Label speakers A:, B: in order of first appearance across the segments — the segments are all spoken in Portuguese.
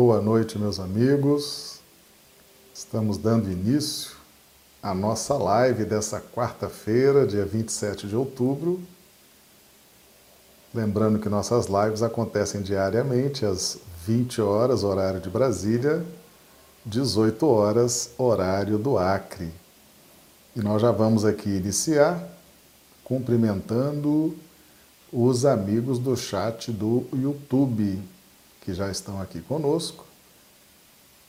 A: Boa noite, meus amigos. Estamos dando início à nossa live dessa quarta-feira, dia 27 de outubro. Lembrando que nossas lives acontecem diariamente às 20 horas, horário de Brasília, 18 horas, horário do Acre. E nós já vamos aqui iniciar cumprimentando os amigos do chat do YouTube que já estão aqui conosco.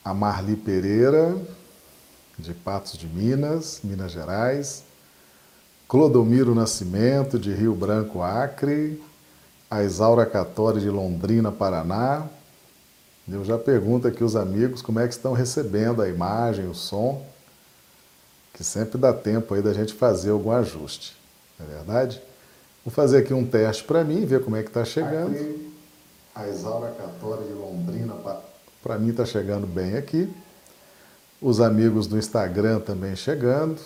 A: A Marli Pereira, de Patos de Minas, Minas Gerais. Clodomiro Nascimento, de Rio Branco, Acre. A Isaura Catori, de Londrina, Paraná. Eu já pergunto aqui os amigos como é que estão recebendo a imagem, o som, que sempre dá tempo aí da gente fazer algum ajuste, não é verdade? Vou fazer aqui um teste para mim, ver como é que está chegando. A Isaura Católica de Londrina, para mim está chegando bem aqui. Os amigos do Instagram também chegando,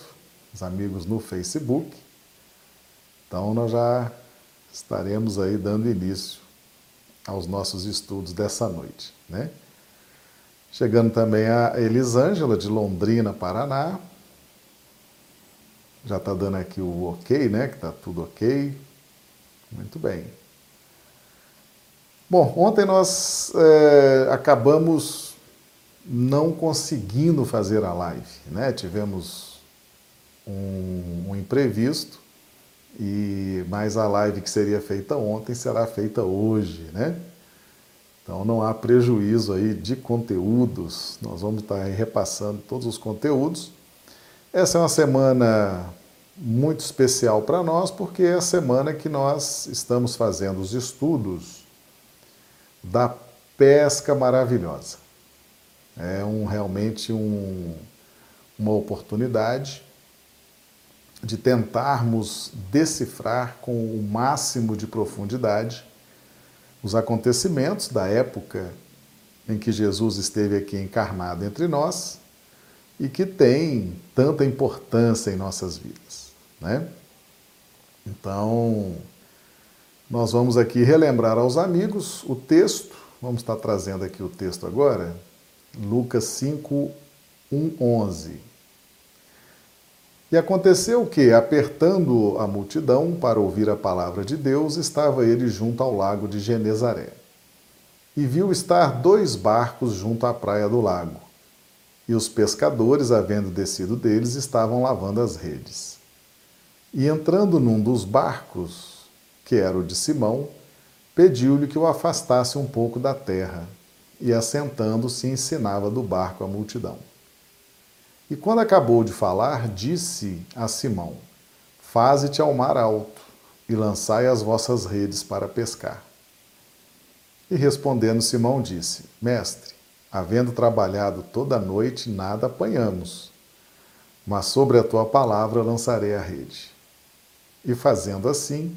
A: os amigos no Facebook. Então nós já estaremos aí dando início aos nossos estudos dessa noite, né? Chegando também a Elisângela de Londrina, Paraná. Já está dando aqui o ok, né? Que está tudo ok. Muito bem. Bom, ontem nós é, acabamos não conseguindo fazer a live, né? Tivemos um, um imprevisto e mais a live que seria feita ontem será feita hoje, né? Então não há prejuízo aí de conteúdos. Nós vamos estar repassando todos os conteúdos. Essa é uma semana muito especial para nós porque é a semana que nós estamos fazendo os estudos da pesca maravilhosa. É um, realmente um, uma oportunidade de tentarmos decifrar com o máximo de profundidade os acontecimentos da época em que Jesus esteve aqui encarnado entre nós e que tem tanta importância em nossas vidas, né? Então, nós vamos aqui relembrar aos amigos o texto, vamos estar trazendo aqui o texto agora, Lucas 5, 1, 11. E aconteceu que, apertando a multidão para ouvir a palavra de Deus, estava ele junto ao lago de Genezaré. E viu estar dois barcos junto à praia do lago. E os pescadores, havendo descido deles, estavam lavando as redes. E entrando num dos barcos, que era o de Simão, pediu-lhe que o afastasse um pouco da terra, e assentando-se ensinava do barco a multidão. E quando acabou de falar, disse a Simão: Faze-te ao mar alto e lançai as vossas redes para pescar. E respondendo Simão disse: Mestre, havendo trabalhado toda a noite, nada apanhamos, mas sobre a tua palavra lançarei a rede. E fazendo assim,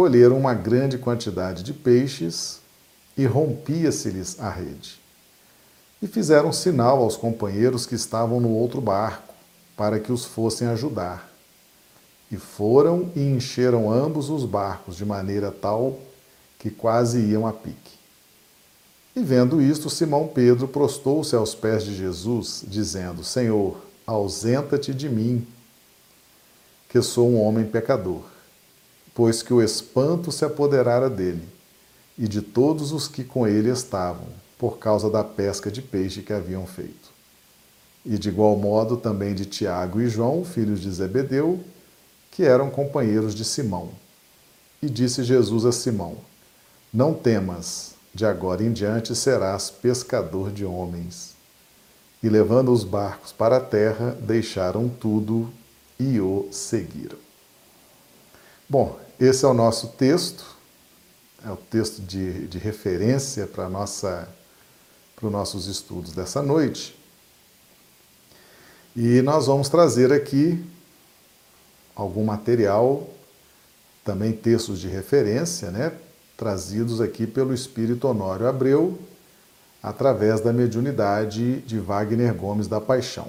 A: colheram uma grande quantidade de peixes e rompia-se-lhes a rede. E fizeram sinal aos companheiros que estavam no outro barco, para que os fossem ajudar. E foram e encheram ambos os barcos de maneira tal que quase iam a pique. E vendo isto, Simão Pedro prostou-se aos pés de Jesus, dizendo: Senhor, ausenta-te de mim, que sou um homem pecador pois que o espanto se apoderara dele e de todos os que com ele estavam, por causa da pesca de peixe que haviam feito. E de igual modo também de Tiago e João, filhos de Zebedeu, que eram companheiros de Simão. E disse Jesus a Simão: Não temas, de agora em diante serás pescador de homens. E levando os barcos para a terra, deixaram tudo e o seguiram. Bom, esse é o nosso texto, é o texto de, de referência para, os nossos estudos dessa noite. E nós vamos trazer aqui algum material, também textos de referência, né, trazidos aqui pelo Espírito Honório Abreu, através da mediunidade de Wagner Gomes da Paixão.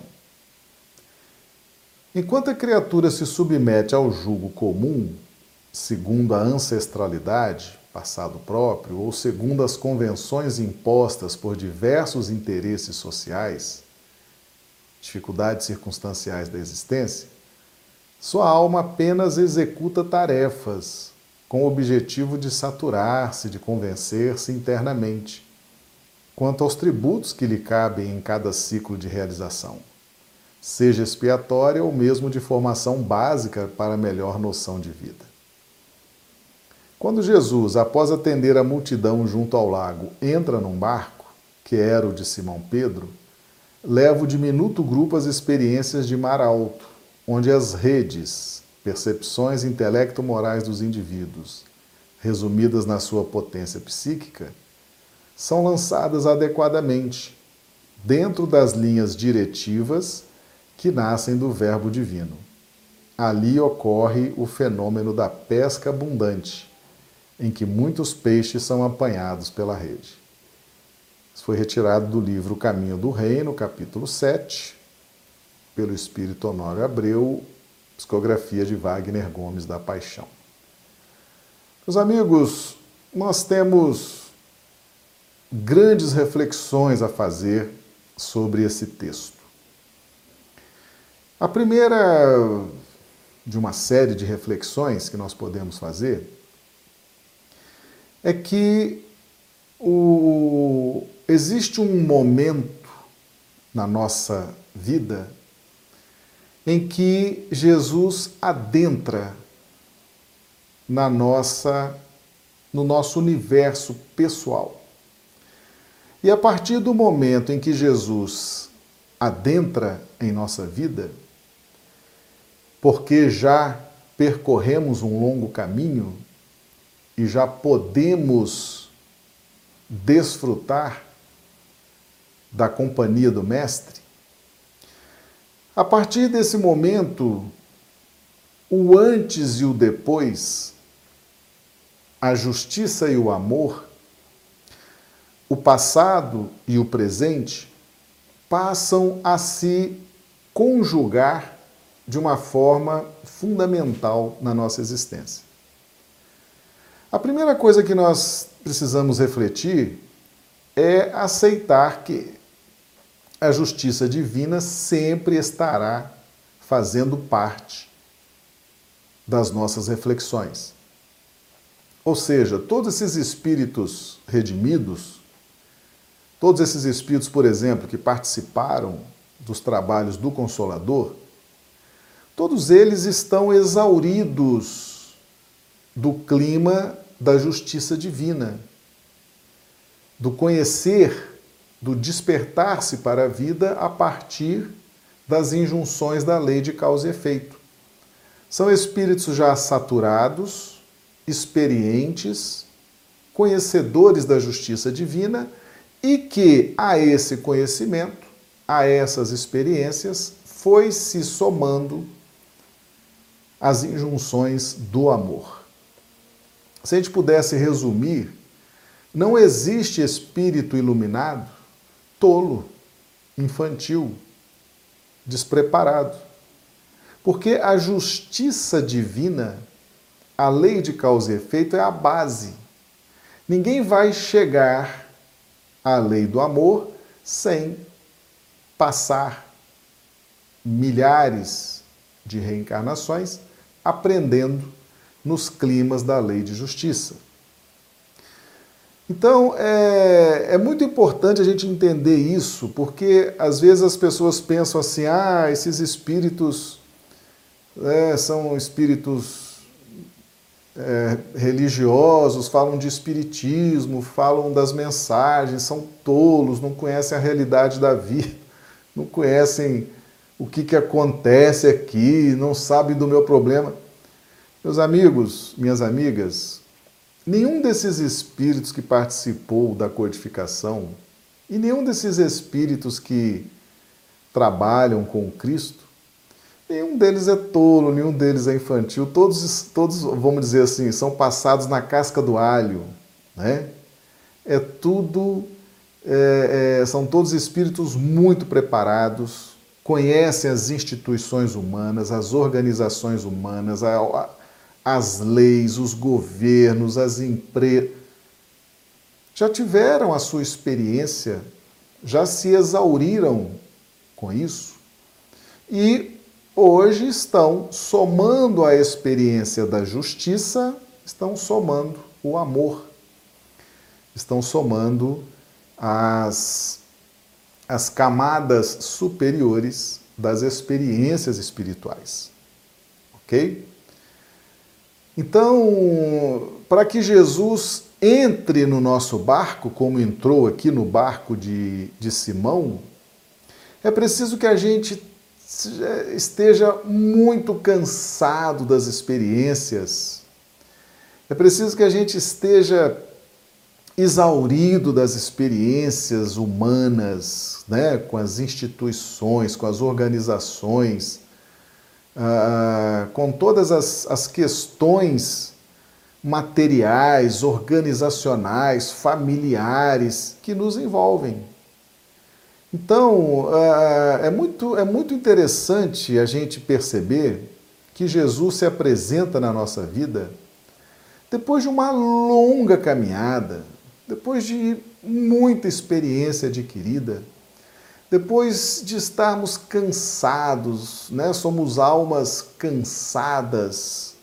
A: Enquanto a criatura se submete ao jugo comum, segundo a ancestralidade, passado próprio ou segundo as convenções impostas por diversos interesses sociais, dificuldades circunstanciais da existência, sua alma apenas executa tarefas com o objetivo de saturar-se, de convencer-se internamente quanto aos tributos que lhe cabem em cada ciclo de realização, seja expiatória ou mesmo de formação básica para melhor noção de vida. Quando Jesus, após atender a multidão junto ao lago, entra num barco, que era o de Simão Pedro, leva o diminuto grupo às experiências de mar alto, onde as redes, percepções intelecto-morais dos indivíduos, resumidas na sua potência psíquica, são lançadas adequadamente, dentro das linhas diretivas que nascem do Verbo Divino. Ali ocorre o fenômeno da pesca abundante, em que muitos peixes são apanhados pela rede. Isso foi retirado do livro Caminho do Reino, capítulo 7, pelo Espírito Honório Abreu, psicografia de Wagner Gomes da Paixão. Meus amigos, nós temos grandes reflexões a fazer sobre esse texto. A primeira de uma série de reflexões que nós podemos fazer é que o, existe um momento na nossa vida em que Jesus adentra na nossa no nosso universo pessoal. E a partir do momento em que Jesus adentra em nossa vida, porque já percorremos um longo caminho, e já podemos desfrutar da companhia do Mestre, a partir desse momento, o antes e o depois, a justiça e o amor, o passado e o presente passam a se conjugar de uma forma fundamental na nossa existência. A primeira coisa que nós precisamos refletir é aceitar que a justiça divina sempre estará fazendo parte das nossas reflexões. Ou seja, todos esses espíritos redimidos, todos esses espíritos, por exemplo, que participaram dos trabalhos do Consolador, todos eles estão exauridos do clima da justiça divina, do conhecer, do despertar-se para a vida a partir das injunções da lei de causa e efeito. São espíritos já saturados, experientes, conhecedores da justiça divina e que a esse conhecimento, a essas experiências, foi se somando as injunções do amor. Se a gente pudesse resumir, não existe espírito iluminado tolo, infantil, despreparado. Porque a justiça divina, a lei de causa e efeito, é a base. Ninguém vai chegar à lei do amor sem passar milhares de reencarnações aprendendo nos climas da lei de justiça. Então, é, é, muito importante a gente entender isso, porque às vezes as pessoas pensam assim: ah, esses espíritos é, são espíritos é, religiosos, falam de espiritismo, falam das mensagens, são tolos, não conhecem a realidade da vida, não conhecem o que, que acontece aqui, não sabem do meu problema. Meus amigos, minhas amigas, nenhum desses espíritos que participou da codificação e nenhum desses espíritos que trabalham com Cristo, nenhum deles é tolo, nenhum deles é infantil, todos, todos vamos dizer assim, são passados na casca do alho, né? É tudo, é, é, são todos espíritos muito preparados, conhecem as instituições humanas, as organizações humanas, a, as leis, os governos, as empresas já tiveram a sua experiência, já se exauriram com isso e hoje estão somando a experiência da justiça, estão somando o amor, estão somando as, as camadas superiores das experiências espirituais. Ok? Então, para que Jesus entre no nosso barco, como entrou aqui no barco de, de Simão, é preciso que a gente esteja muito cansado das experiências. É preciso que a gente esteja exaurido das experiências humanas, né, com as instituições, com as organizações, ah, com todas as, as questões materiais, organizacionais, familiares que nos envolvem. Então, ah, é muito, é muito interessante a gente perceber que Jesus se apresenta na nossa vida depois de uma longa caminhada, depois de muita experiência adquirida, depois de estarmos cansados, né? somos almas cansadas,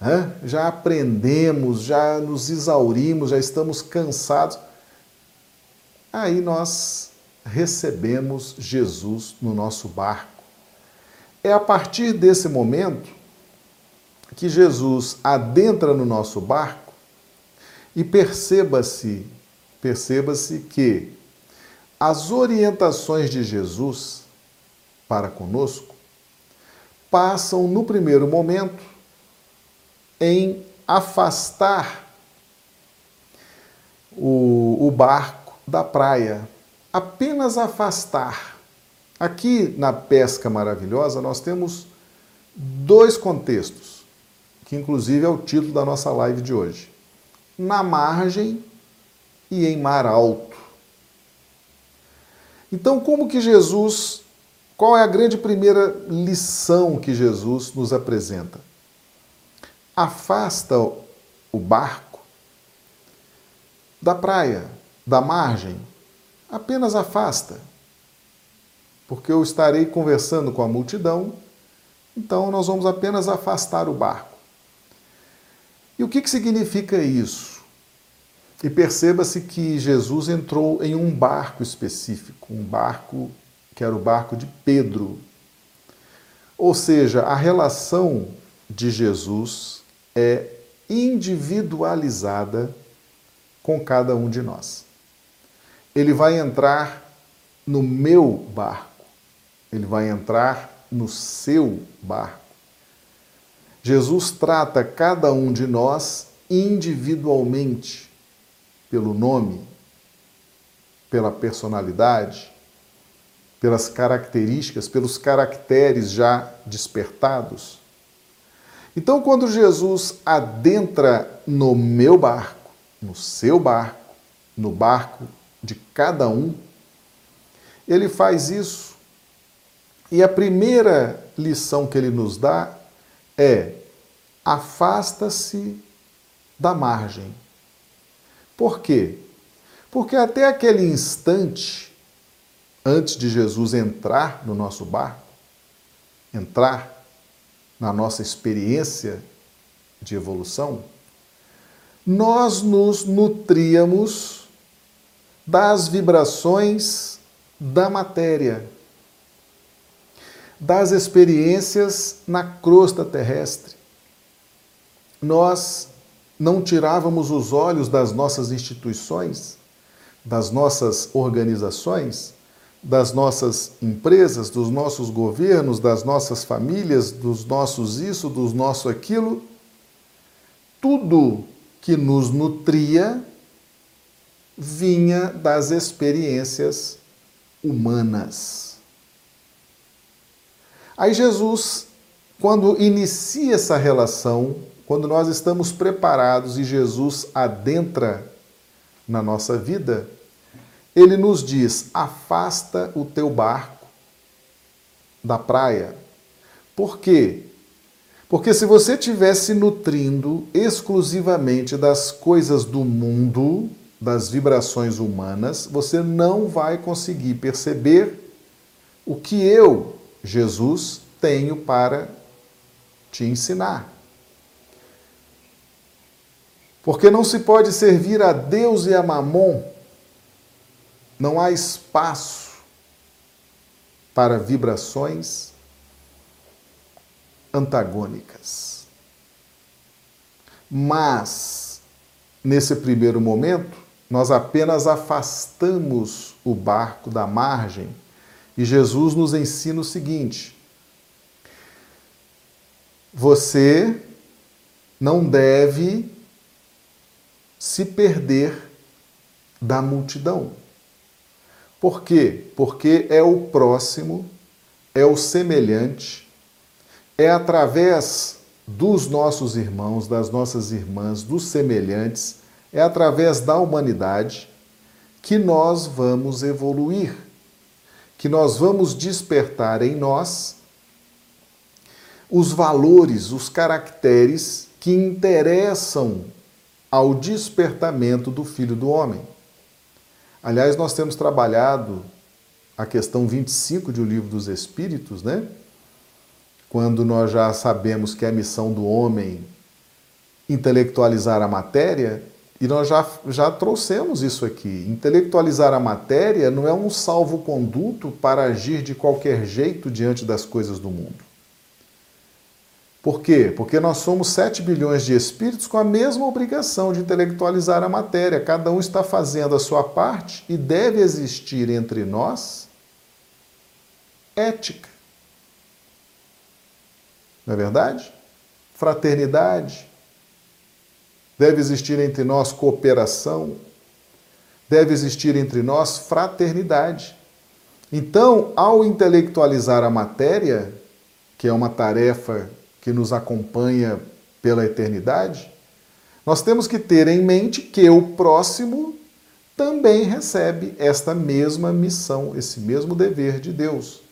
A: né? já aprendemos, já nos exaurimos, já estamos cansados, aí nós recebemos Jesus no nosso barco. É a partir desse momento que Jesus adentra no nosso barco e perceba-se, perceba-se que as orientações de Jesus para conosco passam, no primeiro momento, em afastar o, o barco da praia. Apenas afastar. Aqui na pesca maravilhosa, nós temos dois contextos, que inclusive é o título da nossa live de hoje: na margem e em mar alto. Então, como que Jesus, qual é a grande primeira lição que Jesus nos apresenta? Afasta o barco da praia, da margem, apenas afasta. Porque eu estarei conversando com a multidão, então nós vamos apenas afastar o barco. E o que, que significa isso? E perceba-se que Jesus entrou em um barco específico, um barco que era o barco de Pedro. Ou seja, a relação de Jesus é individualizada com cada um de nós. Ele vai entrar no meu barco, ele vai entrar no seu barco. Jesus trata cada um de nós individualmente pelo nome, pela personalidade, pelas características, pelos caracteres já despertados. Então, quando Jesus adentra no meu barco, no seu barco, no barco de cada um, ele faz isso. E a primeira lição que ele nos dá é: afasta-se da margem. Por quê? Porque até aquele instante, antes de Jesus entrar no nosso barco, entrar na nossa experiência de evolução, nós nos nutríamos das vibrações da matéria, das experiências na crosta terrestre. Nós não tirávamos os olhos das nossas instituições, das nossas organizações, das nossas empresas, dos nossos governos, das nossas famílias, dos nossos isso, dos nosso aquilo. Tudo que nos nutria vinha das experiências humanas. Aí Jesus, quando inicia essa relação quando nós estamos preparados e Jesus adentra na nossa vida, ele nos diz: afasta o teu barco da praia. Por quê? Porque se você estivesse nutrindo exclusivamente das coisas do mundo, das vibrações humanas, você não vai conseguir perceber o que eu, Jesus, tenho para te ensinar. Porque não se pode servir a Deus e a Mamon, não há espaço para vibrações antagônicas. Mas, nesse primeiro momento, nós apenas afastamos o barco da margem e Jesus nos ensina o seguinte: você não deve se perder da multidão. Por quê? Porque é o próximo, é o semelhante, é através dos nossos irmãos, das nossas irmãs, dos semelhantes, é através da humanidade que nós vamos evoluir, que nós vamos despertar em nós os valores, os caracteres que interessam ao despertamento do Filho do Homem. Aliás, nós temos trabalhado a questão 25 de O Livro dos Espíritos, né? quando nós já sabemos que é a missão do homem intelectualizar a matéria, e nós já, já trouxemos isso aqui. Intelectualizar a matéria não é um salvo-conduto para agir de qualquer jeito diante das coisas do mundo. Por quê? Porque nós somos 7 bilhões de espíritos com a mesma obrigação de intelectualizar a matéria. Cada um está fazendo a sua parte e deve existir entre nós ética. Não é verdade? Fraternidade. Deve existir entre nós cooperação. Deve existir entre nós fraternidade. Então, ao intelectualizar a matéria, que é uma tarefa que nos acompanha pela eternidade, nós temos que ter em mente que o próximo também recebe esta mesma missão, esse mesmo dever de Deus.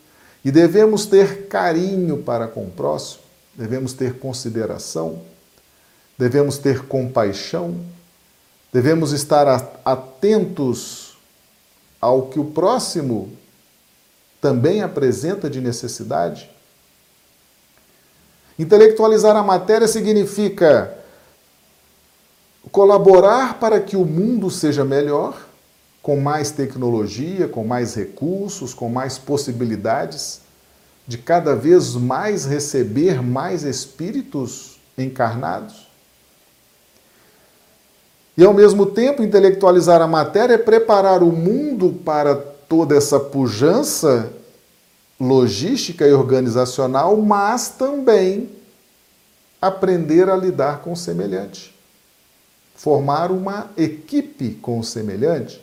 A: E devemos ter carinho para com o próximo, devemos ter consideração, devemos ter compaixão, devemos estar atentos ao que o próximo também apresenta de necessidade. Intelectualizar a matéria significa colaborar para que o mundo seja melhor com mais tecnologia, com mais recursos, com mais possibilidades de cada vez mais receber mais espíritos encarnados? E ao mesmo tempo, intelectualizar a matéria é preparar o mundo para toda essa pujança logística e organizacional, mas também aprender a lidar com o semelhante. Formar uma equipe com o semelhante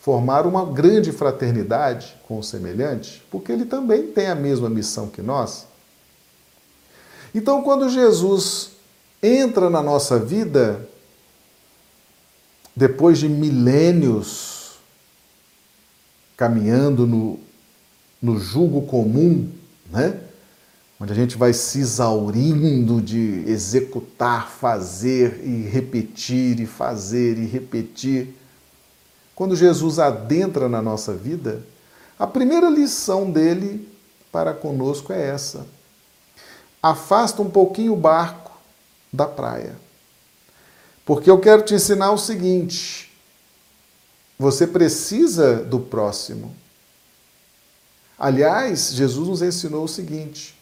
A: formar uma grande fraternidade com o semelhante, porque ele também tem a mesma missão que nós. Então, quando Jesus entra na nossa vida, depois de milênios caminhando no, no julgo comum, né? onde a gente vai se exaurindo de executar, fazer e repetir, e fazer e repetir quando Jesus adentra na nossa vida, a primeira lição dele para conosco é essa: afasta um pouquinho o barco da praia. Porque eu quero te ensinar o seguinte: você precisa do próximo. Aliás, Jesus nos ensinou o seguinte: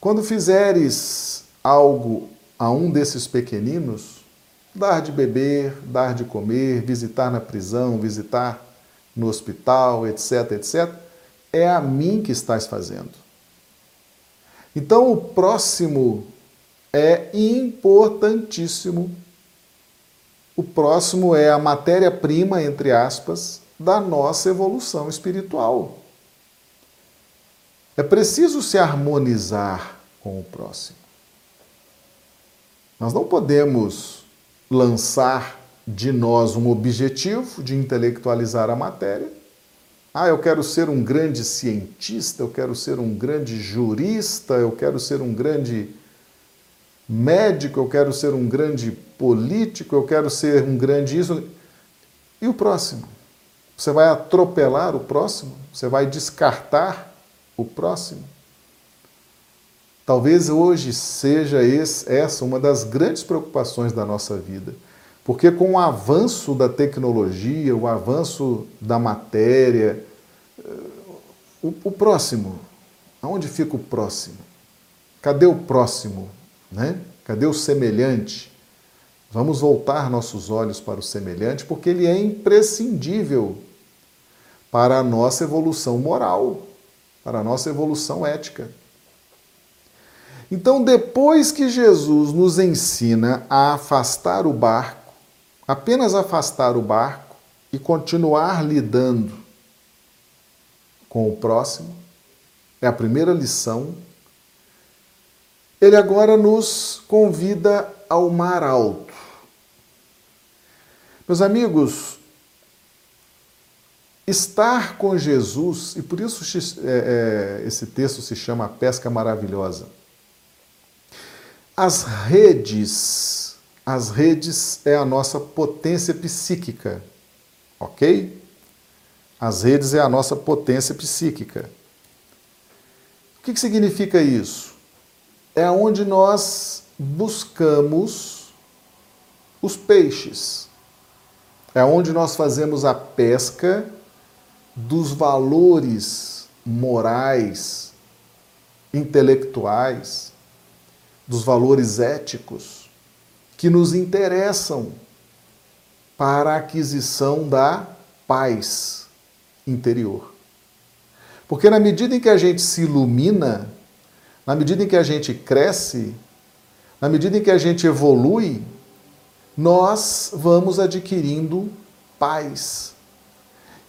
A: quando fizeres algo a um desses pequeninos, dar de beber, dar de comer, visitar na prisão, visitar no hospital, etc, etc, é a mim que estás fazendo. Então, o próximo é importantíssimo. O próximo é a matéria-prima, entre aspas, da nossa evolução espiritual. É preciso se harmonizar com o próximo. Nós não podemos lançar de nós um objetivo de intelectualizar a matéria. Ah, eu quero ser um grande cientista, eu quero ser um grande jurista, eu quero ser um grande médico, eu quero ser um grande político, eu quero ser um grande isso. E o próximo? Você vai atropelar o próximo? Você vai descartar o próximo? Talvez hoje seja esse, essa uma das grandes preocupações da nossa vida. Porque com o avanço da tecnologia, o avanço da matéria, eh, o, o próximo, aonde fica o próximo? Cadê o próximo? Né? Cadê o semelhante? Vamos voltar nossos olhos para o semelhante, porque ele é imprescindível para a nossa evolução moral, para a nossa evolução ética. Então, depois que Jesus nos ensina a afastar o barco, apenas afastar o barco e continuar lidando com o próximo, é a primeira lição. Ele agora nos convida ao mar alto. Meus amigos, estar com Jesus, e por isso é, é, esse texto se chama Pesca Maravilhosa as redes, as redes é a nossa potência psíquica, ok? As redes é a nossa potência psíquica. O que, que significa isso? É onde nós buscamos os peixes. É onde nós fazemos a pesca dos valores morais, intelectuais, dos valores éticos que nos interessam para a aquisição da paz interior. Porque na medida em que a gente se ilumina, na medida em que a gente cresce, na medida em que a gente evolui, nós vamos adquirindo paz.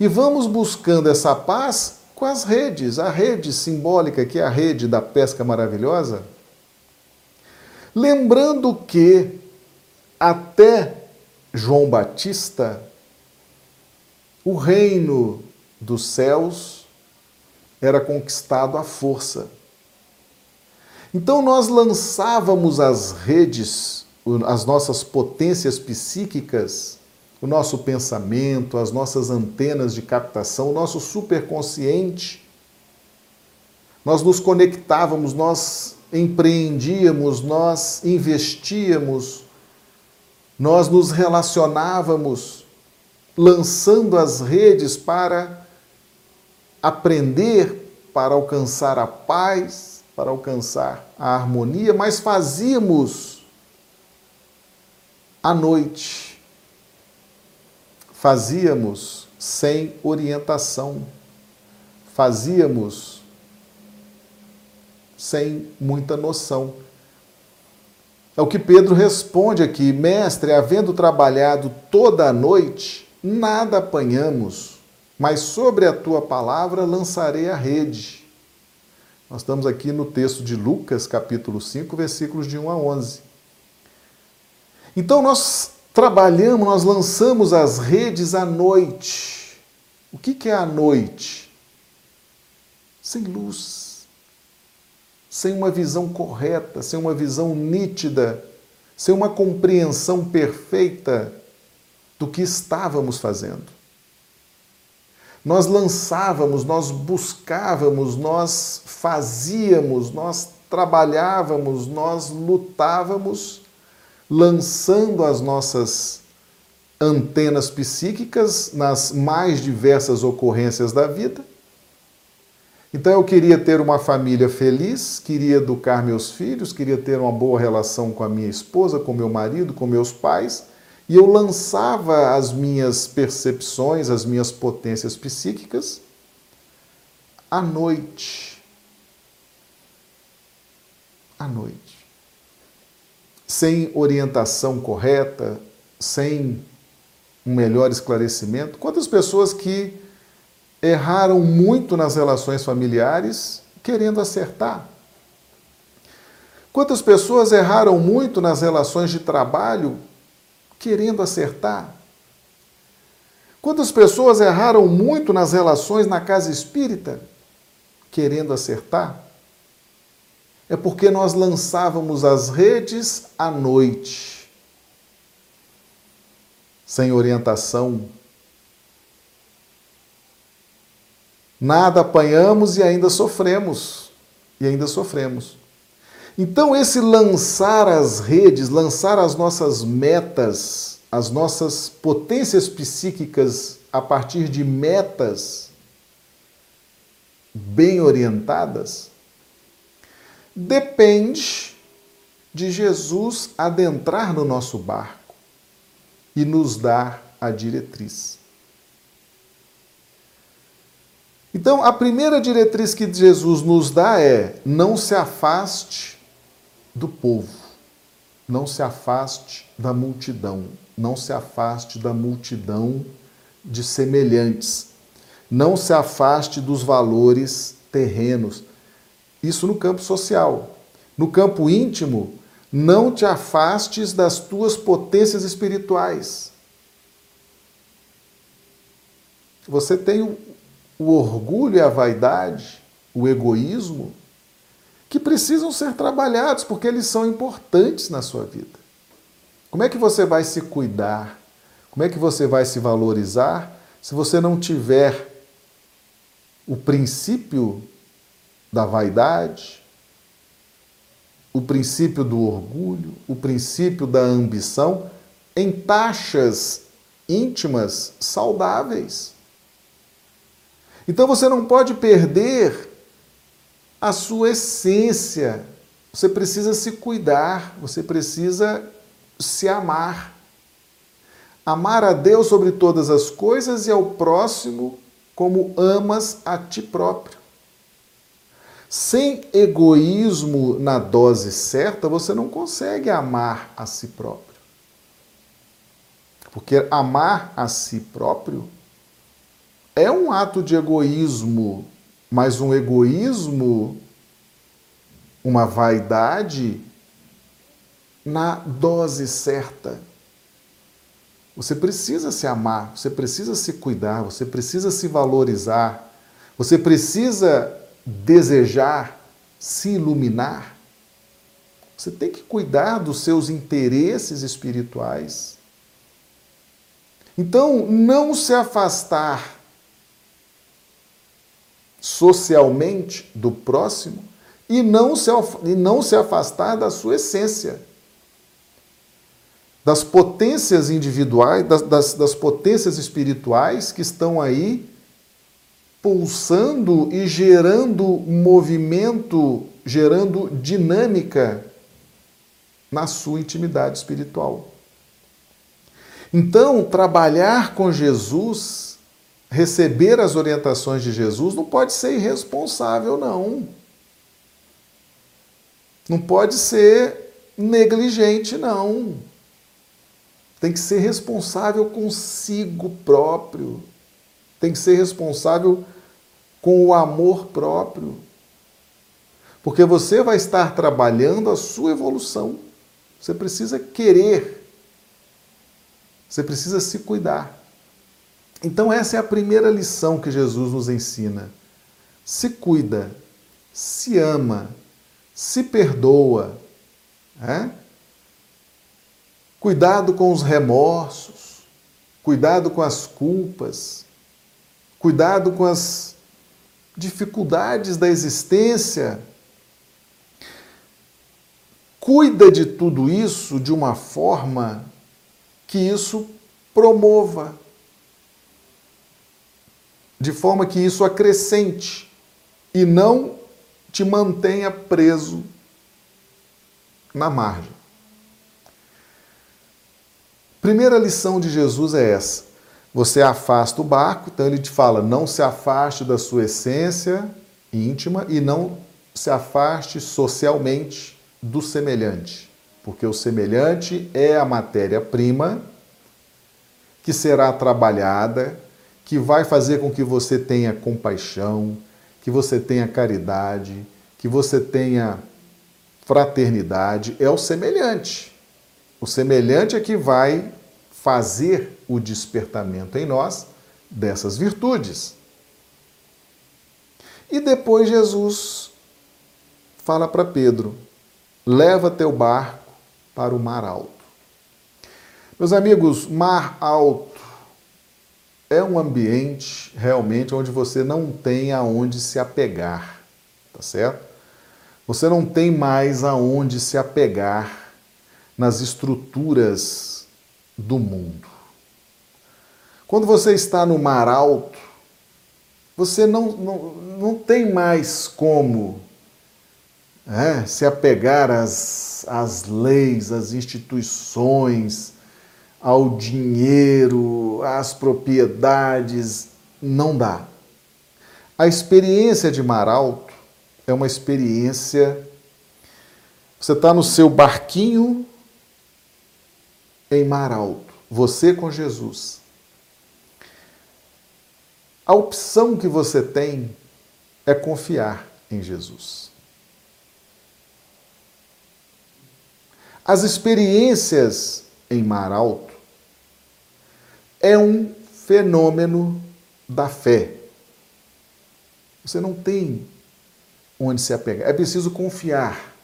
A: E vamos buscando essa paz com as redes, a rede simbólica, que é a rede da pesca maravilhosa, Lembrando que até João Batista, o reino dos céus era conquistado à força. Então nós lançávamos as redes, as nossas potências psíquicas, o nosso pensamento, as nossas antenas de captação, o nosso superconsciente. Nós nos conectávamos, nós empreendíamos, nós investíamos, nós nos relacionávamos, lançando as redes para aprender, para alcançar a paz, para alcançar a harmonia, mas fazíamos à noite, fazíamos sem orientação, fazíamos sem muita noção. É o que Pedro responde aqui: Mestre, havendo trabalhado toda a noite, nada apanhamos, mas sobre a tua palavra lançarei a rede. Nós estamos aqui no texto de Lucas, capítulo 5, versículos de 1 a 11. Então nós trabalhamos, nós lançamos as redes à noite. O que é a noite? Sem luz sem uma visão correta, sem uma visão nítida, sem uma compreensão perfeita do que estávamos fazendo. Nós lançávamos, nós buscávamos, nós fazíamos, nós trabalhávamos, nós lutávamos, lançando as nossas antenas psíquicas nas mais diversas ocorrências da vida então eu queria ter uma família feliz, queria educar meus filhos, queria ter uma boa relação com a minha esposa, com meu marido, com meus pais, e eu lançava as minhas percepções, as minhas potências psíquicas à noite. À noite. Sem orientação correta, sem um melhor esclarecimento. Quantas pessoas que erraram muito nas relações familiares querendo acertar. Quantas pessoas erraram muito nas relações de trabalho querendo acertar? Quantas pessoas erraram muito nas relações na casa espírita querendo acertar? É porque nós lançávamos as redes à noite, sem orientação. Nada apanhamos e ainda sofremos. E ainda sofremos. Então, esse lançar as redes, lançar as nossas metas, as nossas potências psíquicas a partir de metas bem orientadas, depende de Jesus adentrar no nosso barco e nos dar a diretriz. Então, a primeira diretriz que Jesus nos dá é: não se afaste do povo, não se afaste da multidão, não se afaste da multidão de semelhantes, não se afaste dos valores terrenos. Isso no campo social. No campo íntimo, não te afastes das tuas potências espirituais. Você tem o orgulho e a vaidade, o egoísmo, que precisam ser trabalhados, porque eles são importantes na sua vida. Como é que você vai se cuidar? Como é que você vai se valorizar se você não tiver o princípio da vaidade, o princípio do orgulho, o princípio da ambição em taxas íntimas saudáveis? Então você não pode perder a sua essência. Você precisa se cuidar, você precisa se amar. Amar a Deus sobre todas as coisas e ao próximo como amas a ti próprio. Sem egoísmo na dose certa, você não consegue amar a si próprio. Porque amar a si próprio é um ato de egoísmo mas um egoísmo, uma vaidade na dose certa. Você precisa se amar, você precisa se cuidar, você precisa se valorizar, você precisa desejar se iluminar. Você tem que cuidar dos seus interesses espirituais. Então, não se afastar socialmente do próximo e não se, e não se afastar da sua essência, das potências individuais, das, das, das potências espirituais que estão aí pulsando e gerando movimento, gerando dinâmica na sua intimidade espiritual. Então, trabalhar com Jesus receber as orientações de Jesus não pode ser irresponsável, não. Não pode ser negligente, não. Tem que ser responsável consigo próprio. Tem que ser responsável com o amor próprio. Porque você vai estar trabalhando a sua evolução. Você precisa querer. Você precisa se cuidar. Então, essa é a primeira lição que Jesus nos ensina. Se cuida, se ama, se perdoa. Né? Cuidado com os remorsos, cuidado com as culpas, cuidado com as dificuldades da existência. Cuida de tudo isso de uma forma que isso promova de forma que isso acrescente e não te mantenha preso na margem. Primeira lição de Jesus é essa. Você afasta o barco, então ele te fala: não se afaste da sua essência íntima e não se afaste socialmente do semelhante, porque o semelhante é a matéria-prima que será trabalhada que vai fazer com que você tenha compaixão, que você tenha caridade, que você tenha fraternidade, é o semelhante. O semelhante é que vai fazer o despertamento em nós dessas virtudes. E depois Jesus fala para Pedro: leva teu barco para o mar alto. Meus amigos, mar alto é um ambiente realmente onde você não tem aonde se apegar, tá certo? Você não tem mais aonde se apegar nas estruturas do mundo. Quando você está no mar alto, você não, não, não tem mais como é, se apegar às, às leis, às instituições, ao dinheiro, às propriedades. Não dá. A experiência de mar alto é uma experiência. Você está no seu barquinho em mar alto, você com Jesus. A opção que você tem é confiar em Jesus. As experiências em mar alto é um fenômeno da fé. Você não tem onde se apegar. É preciso confiar.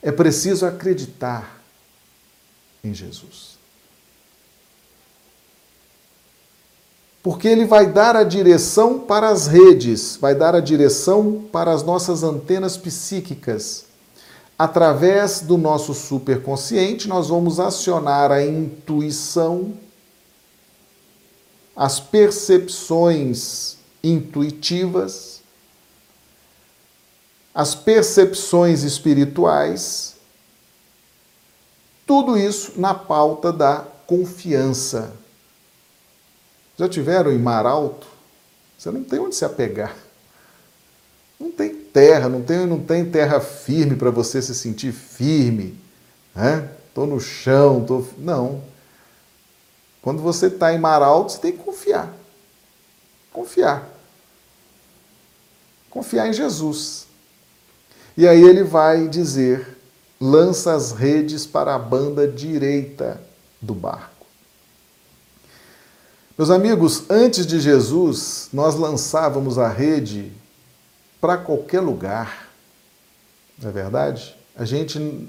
A: É preciso acreditar em Jesus. Porque ele vai dar a direção para as redes, vai dar a direção para as nossas antenas psíquicas. Através do nosso superconsciente, nós vamos acionar a intuição, as percepções intuitivas, as percepções espirituais, tudo isso na pauta da confiança. Já tiveram em mar alto? Você não tem onde se apegar. Não tem terra, não tem, não tem terra firme para você se sentir firme. Né? Tô no chão, tô... não. Quando você está em mar alto, você tem que confiar. Confiar. Confiar em Jesus. E aí ele vai dizer: lança as redes para a banda direita do barco. Meus amigos, antes de Jesus, nós lançávamos a rede para qualquer lugar, não é verdade? A gente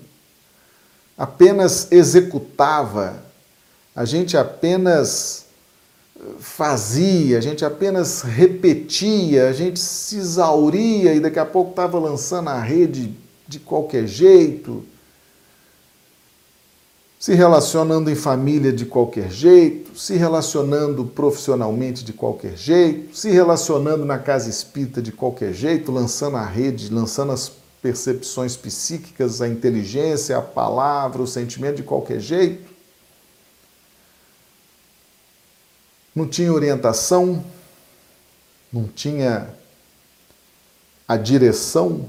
A: apenas executava, a gente apenas fazia, a gente apenas repetia, a gente se exauria e daqui a pouco estava lançando a rede de qualquer jeito se relacionando em família de qualquer jeito, se relacionando profissionalmente de qualquer jeito, se relacionando na casa espírita de qualquer jeito, lançando a rede, lançando as percepções psíquicas, a inteligência, a palavra, o sentimento de qualquer jeito. Não tinha orientação, não tinha a direção.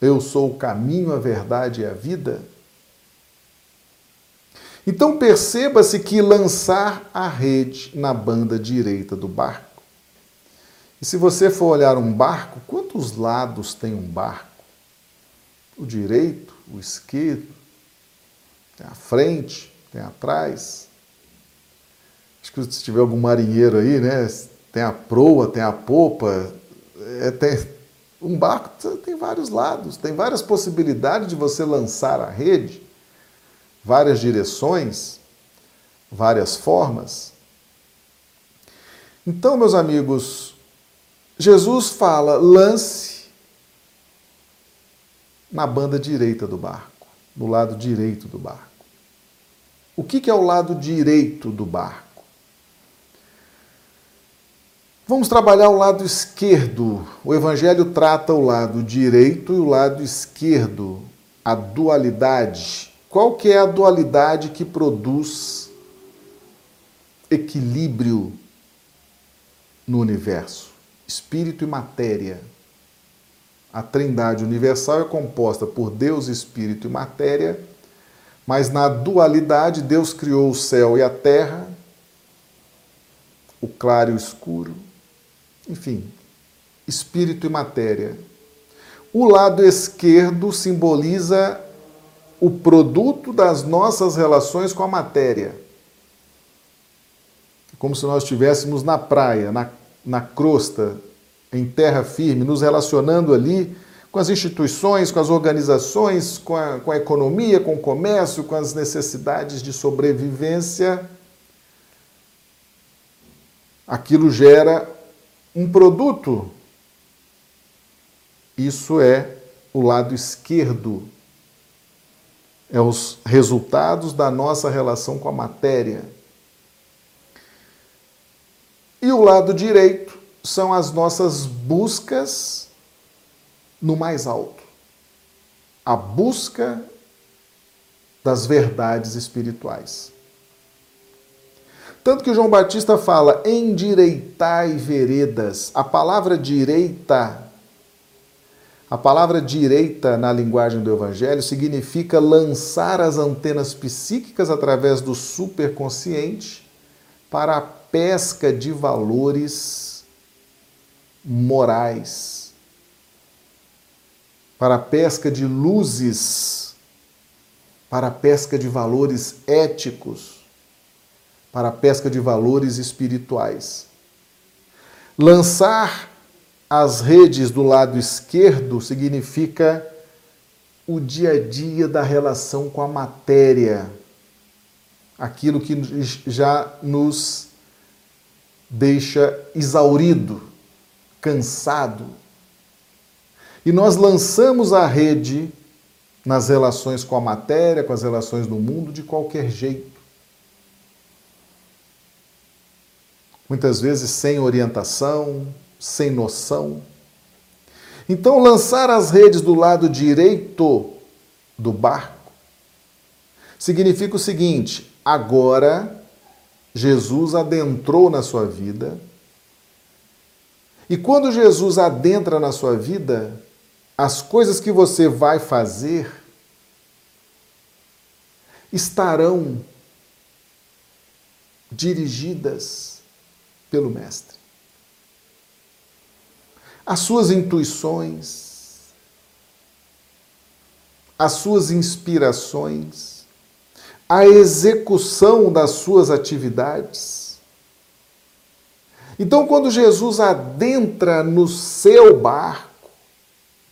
A: Eu sou o caminho, a verdade e a vida então perceba-se que lançar a rede na banda direita do barco. E se você for olhar um barco, quantos lados tem um barco? O direito, o esquerdo, tem a frente, tem atrás. Acho que se tiver algum marinheiro aí, né? Tem a proa, tem a popa. É, tem, um barco tem vários lados, tem várias possibilidades de você lançar a rede várias direções, várias formas. Então, meus amigos, Jesus fala: lance na banda direita do barco, no lado direito do barco. O que é o lado direito do barco? Vamos trabalhar o lado esquerdo. O Evangelho trata o lado direito e o lado esquerdo, a dualidade qual que é a dualidade que produz equilíbrio no universo? Espírito e matéria. A Trindade universal é composta por Deus, Espírito e matéria, mas na dualidade Deus criou o céu e a terra, o claro e o escuro, enfim, espírito e matéria. O lado esquerdo simboliza o produto das nossas relações com a matéria. Como se nós estivéssemos na praia, na, na crosta, em terra firme, nos relacionando ali com as instituições, com as organizações, com a, com a economia, com o comércio, com as necessidades de sobrevivência, aquilo gera um produto. Isso é o lado esquerdo. É os resultados da nossa relação com a matéria. E o lado direito são as nossas buscas no mais alto. A busca das verdades espirituais. Tanto que João Batista fala: endireitai veredas. A palavra direita, a palavra direita na linguagem do Evangelho significa lançar as antenas psíquicas através do superconsciente para a pesca de valores morais para a pesca de luzes, para a pesca de valores éticos, para a pesca de valores espirituais. Lançar as redes do lado esquerdo significa o dia a dia da relação com a matéria, aquilo que já nos deixa exaurido, cansado, e nós lançamos a rede nas relações com a matéria, com as relações no mundo, de qualquer jeito. Muitas vezes sem orientação, sem noção. Então, lançar as redes do lado direito do barco significa o seguinte: agora Jesus adentrou na sua vida. E quando Jesus adentra na sua vida, as coisas que você vai fazer estarão dirigidas pelo Mestre. As suas intuições, as suas inspirações, a execução das suas atividades. Então, quando Jesus adentra no seu barco,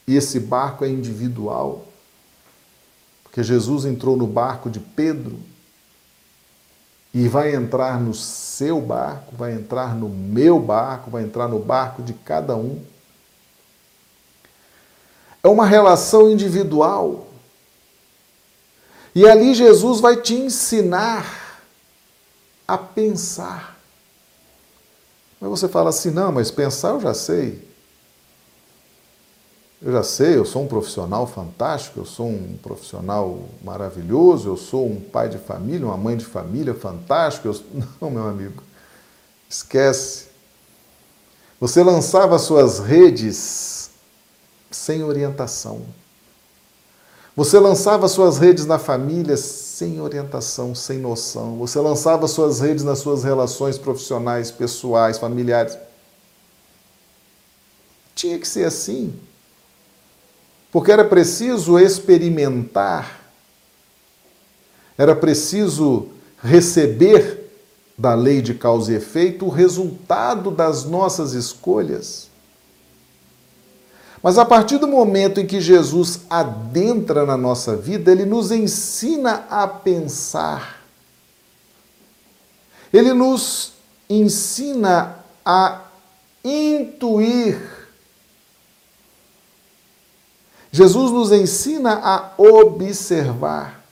A: e esse barco é individual. Porque Jesus entrou no barco de Pedro e vai entrar no seu barco, vai entrar no meu barco, vai entrar no barco de cada um. É uma relação individual. E ali Jesus vai te ensinar a pensar. Mas você fala assim: não, mas pensar eu já sei. Eu já sei, eu sou um profissional fantástico, eu sou um profissional maravilhoso, eu sou um pai de família, uma mãe de família fantástico. Eu... Não, meu amigo, esquece. Você lançava suas redes sem orientação. Você lançava suas redes na família sem orientação, sem noção. Você lançava suas redes nas suas relações profissionais, pessoais, familiares. Tinha que ser assim porque era preciso experimentar, era preciso receber da lei de causa e efeito o resultado das nossas escolhas. Mas a partir do momento em que Jesus adentra na nossa vida, ele nos ensina a pensar. Ele nos ensina a intuir Jesus nos ensina a observar.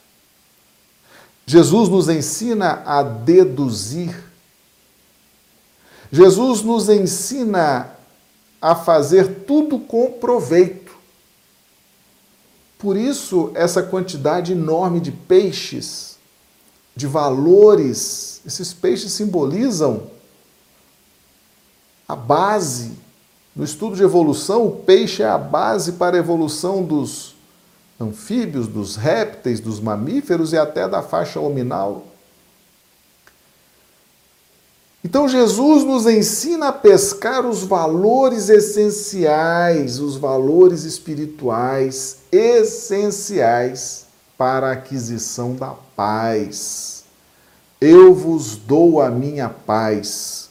A: Jesus nos ensina a deduzir. Jesus nos ensina a fazer tudo com proveito. Por isso, essa quantidade enorme de peixes, de valores, esses peixes simbolizam a base no estudo de evolução, o peixe é a base para a evolução dos anfíbios, dos répteis, dos mamíferos e até da faixa hominal. Então Jesus nos ensina a pescar os valores essenciais, os valores espirituais essenciais para a aquisição da paz. Eu vos dou a minha paz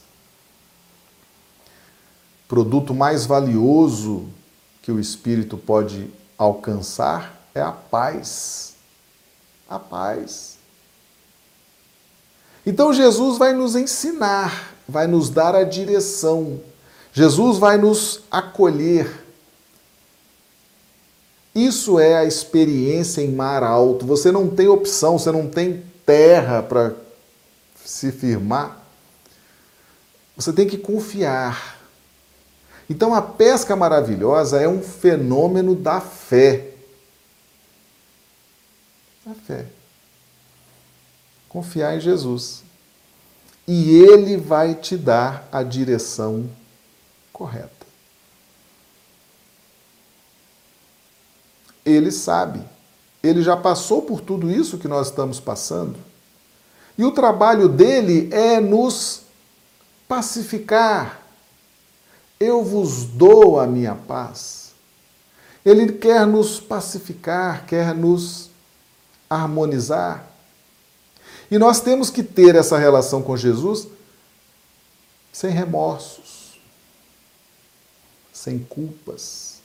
A: produto mais valioso que o espírito pode alcançar é a paz. A paz. Então Jesus vai nos ensinar, vai nos dar a direção. Jesus vai nos acolher. Isso é a experiência em mar alto. Você não tem opção, você não tem terra para se firmar. Você tem que confiar. Então a pesca maravilhosa é um fenômeno da fé. Da fé. Confiar em Jesus. E ele vai te dar a direção correta. Ele sabe. Ele já passou por tudo isso que nós estamos passando. E o trabalho dele é nos pacificar, eu vos dou a minha paz. Ele quer nos pacificar, quer nos harmonizar. E nós temos que ter essa relação com Jesus sem remorsos, sem culpas.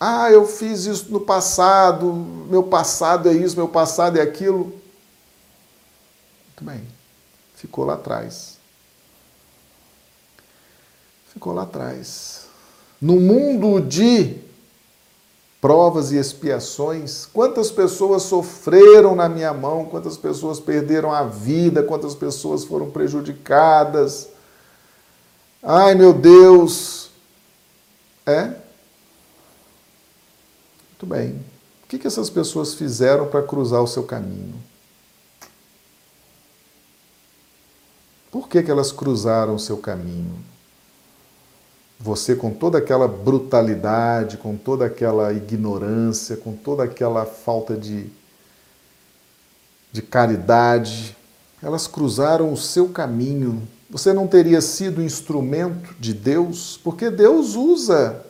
A: Ah, eu fiz isso no passado, meu passado é isso, meu passado é aquilo. Muito bem, ficou lá atrás ficou lá atrás. No mundo de provas e expiações, quantas pessoas sofreram na minha mão, quantas pessoas perderam a vida, quantas pessoas foram prejudicadas. Ai meu Deus! É? Muito bem. O que, que essas pessoas fizeram para cruzar o seu caminho? Por que, que elas cruzaram o seu caminho? Você com toda aquela brutalidade, com toda aquela ignorância, com toda aquela falta de, de caridade, elas cruzaram o seu caminho. Você não teria sido instrumento de Deus, porque Deus usa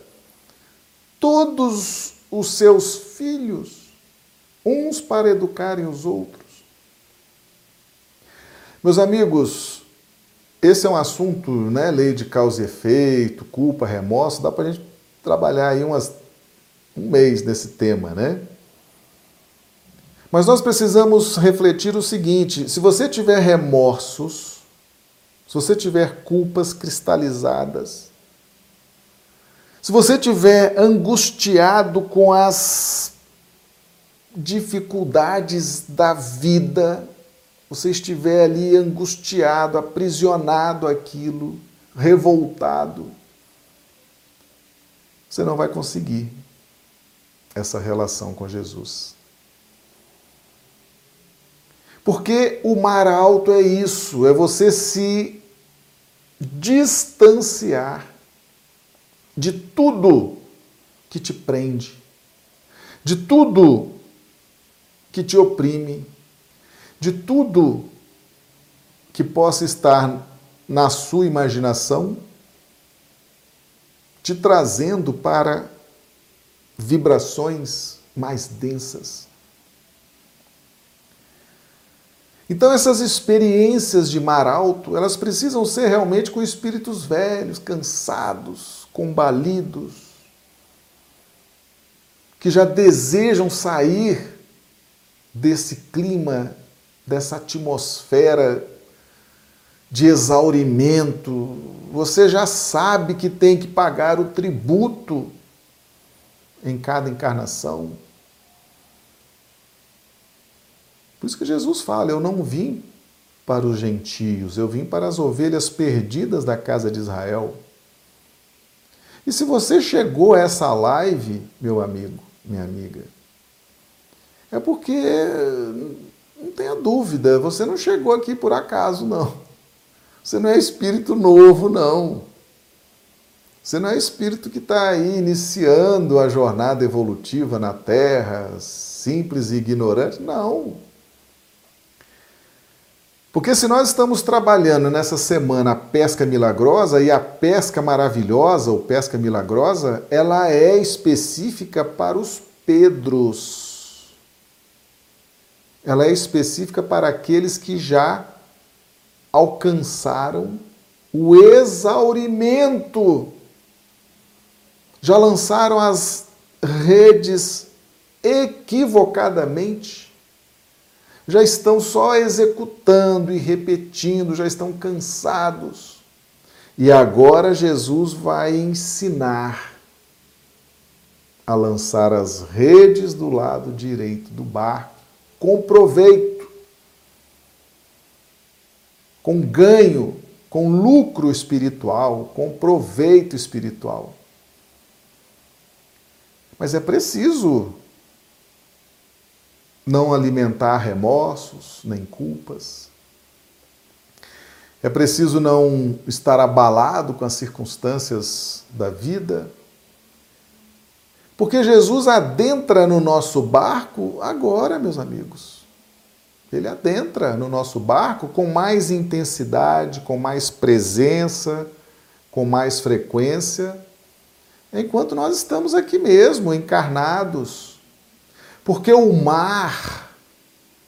A: todos os seus filhos, uns para educarem os outros. Meus amigos, esse é um assunto, né? Lei de causa e efeito, culpa, remorso, dá para a gente trabalhar aí umas, um mês nesse tema, né? Mas nós precisamos refletir o seguinte: se você tiver remorsos, se você tiver culpas cristalizadas, se você tiver angustiado com as dificuldades da vida, você estiver ali angustiado, aprisionado aquilo, revoltado, você não vai conseguir essa relação com Jesus. Porque o mar alto é isso, é você se distanciar de tudo que te prende, de tudo que te oprime, de tudo que possa estar na sua imaginação, te trazendo para vibrações mais densas. Então essas experiências de mar alto, elas precisam ser realmente com espíritos velhos, cansados, combalidos, que já desejam sair desse clima dessa atmosfera de exaurimento. Você já sabe que tem que pagar o tributo em cada encarnação. Por isso que Jesus fala: Eu não vim para os gentios, eu vim para as ovelhas perdidas da casa de Israel. E se você chegou a essa live, meu amigo, minha amiga, é porque não tenha dúvida, você não chegou aqui por acaso, não. Você não é espírito novo, não. Você não é espírito que está aí iniciando a jornada evolutiva na Terra, simples e ignorante. Não. Porque se nós estamos trabalhando nessa semana a pesca milagrosa, e a pesca maravilhosa, ou pesca milagrosa, ela é específica para os Pedros ela é específica para aqueles que já alcançaram o exaurimento. Já lançaram as redes equivocadamente? Já estão só executando e repetindo, já estão cansados. E agora Jesus vai ensinar a lançar as redes do lado direito do barco com proveito, com ganho, com lucro espiritual, com proveito espiritual. Mas é preciso não alimentar remorsos nem culpas. É preciso não estar abalado com as circunstâncias da vida. Porque Jesus adentra no nosso barco agora, meus amigos. Ele adentra no nosso barco com mais intensidade, com mais presença, com mais frequência, enquanto nós estamos aqui mesmo, encarnados. Porque o mar,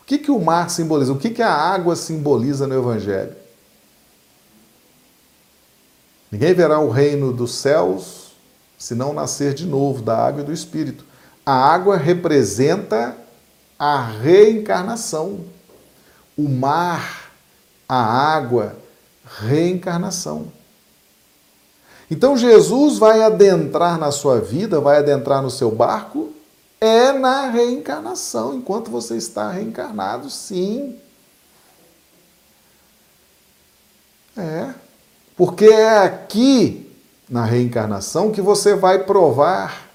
A: o que, que o mar simboliza? O que, que a água simboliza no Evangelho? Ninguém verá o reino dos céus se não nascer de novo da água e do Espírito. A água representa a reencarnação. O mar, a água, reencarnação. Então Jesus vai adentrar na sua vida, vai adentrar no seu barco, é na reencarnação, enquanto você está reencarnado, sim. É. Porque é aqui na reencarnação que você vai provar,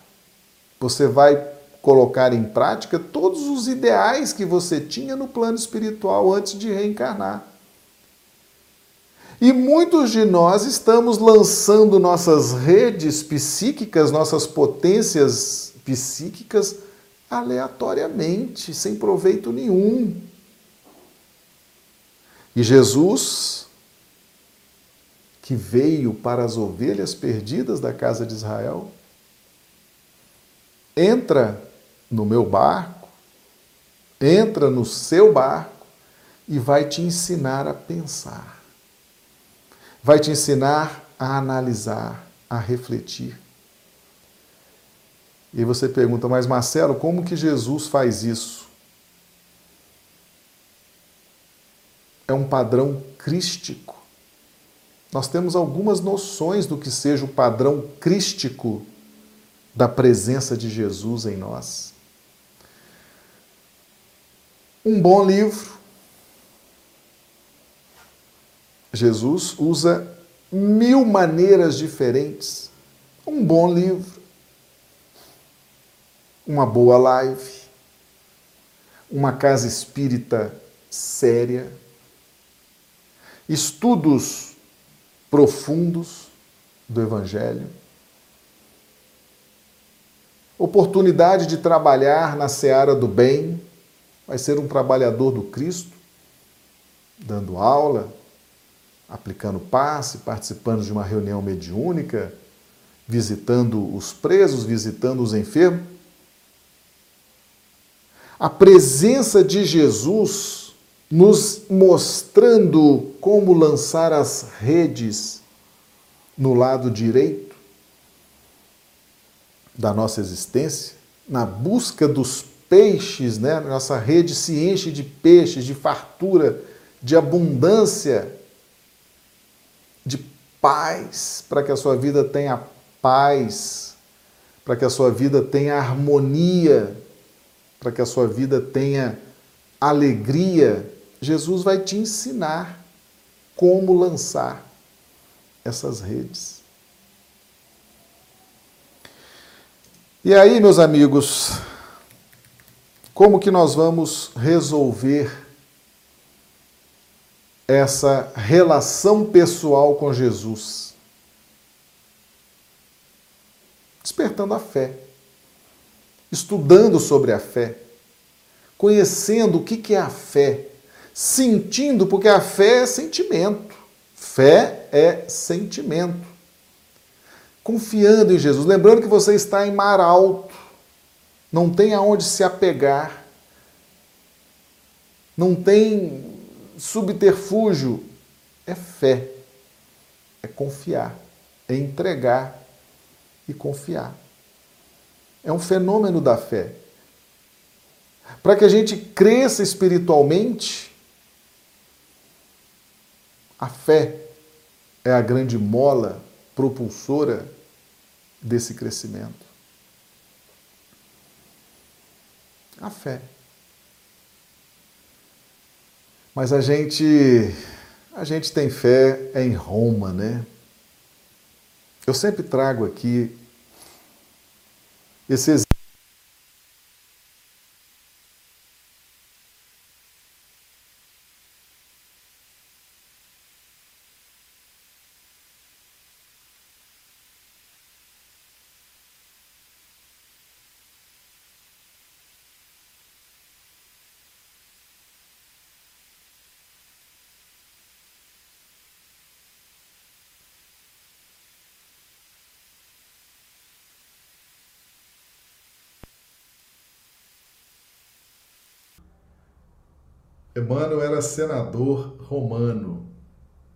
A: você vai colocar em prática todos os ideais que você tinha no plano espiritual antes de reencarnar. E muitos de nós estamos lançando nossas redes psíquicas, nossas potências psíquicas aleatoriamente, sem proveito nenhum. E Jesus que veio para as ovelhas perdidas da casa de Israel, entra no meu barco, entra no seu barco e vai te ensinar a pensar. Vai te ensinar a analisar, a refletir. E você pergunta, mas Marcelo, como que Jesus faz isso? É um padrão crístico nós temos algumas noções do que seja o padrão crístico da presença de Jesus em nós. Um bom livro. Jesus usa mil maneiras diferentes. Um bom livro. Uma boa live. Uma casa espírita séria. Estudos profundos do Evangelho, oportunidade de trabalhar na seara do bem, vai ser um trabalhador do Cristo, dando aula, aplicando passe, participando de uma reunião mediúnica, visitando os presos, visitando os enfermos. A presença de Jesus nos mostrando como lançar as redes no lado direito da nossa existência, na busca dos peixes, né? Nossa rede se enche de peixes, de fartura, de abundância, de paz, para que a sua vida tenha paz, para que a sua vida tenha harmonia, para que a sua vida tenha alegria Jesus vai te ensinar como lançar essas redes. E aí, meus amigos, como que nós vamos resolver essa relação pessoal com Jesus? Despertando a fé, estudando sobre a fé, conhecendo o que é a fé, sentindo, porque a fé é sentimento. Fé é sentimento. Confiando em Jesus, lembrando que você está em mar alto, não tem aonde se apegar, não tem subterfúgio, é fé, é confiar, é entregar, e confiar. É um fenômeno da fé. Para que a gente cresça espiritualmente, a fé é a grande mola propulsora desse crescimento. A fé. Mas a gente a gente tem fé em Roma, né? Eu sempre trago aqui esse exemplo Emmanuel era senador romano,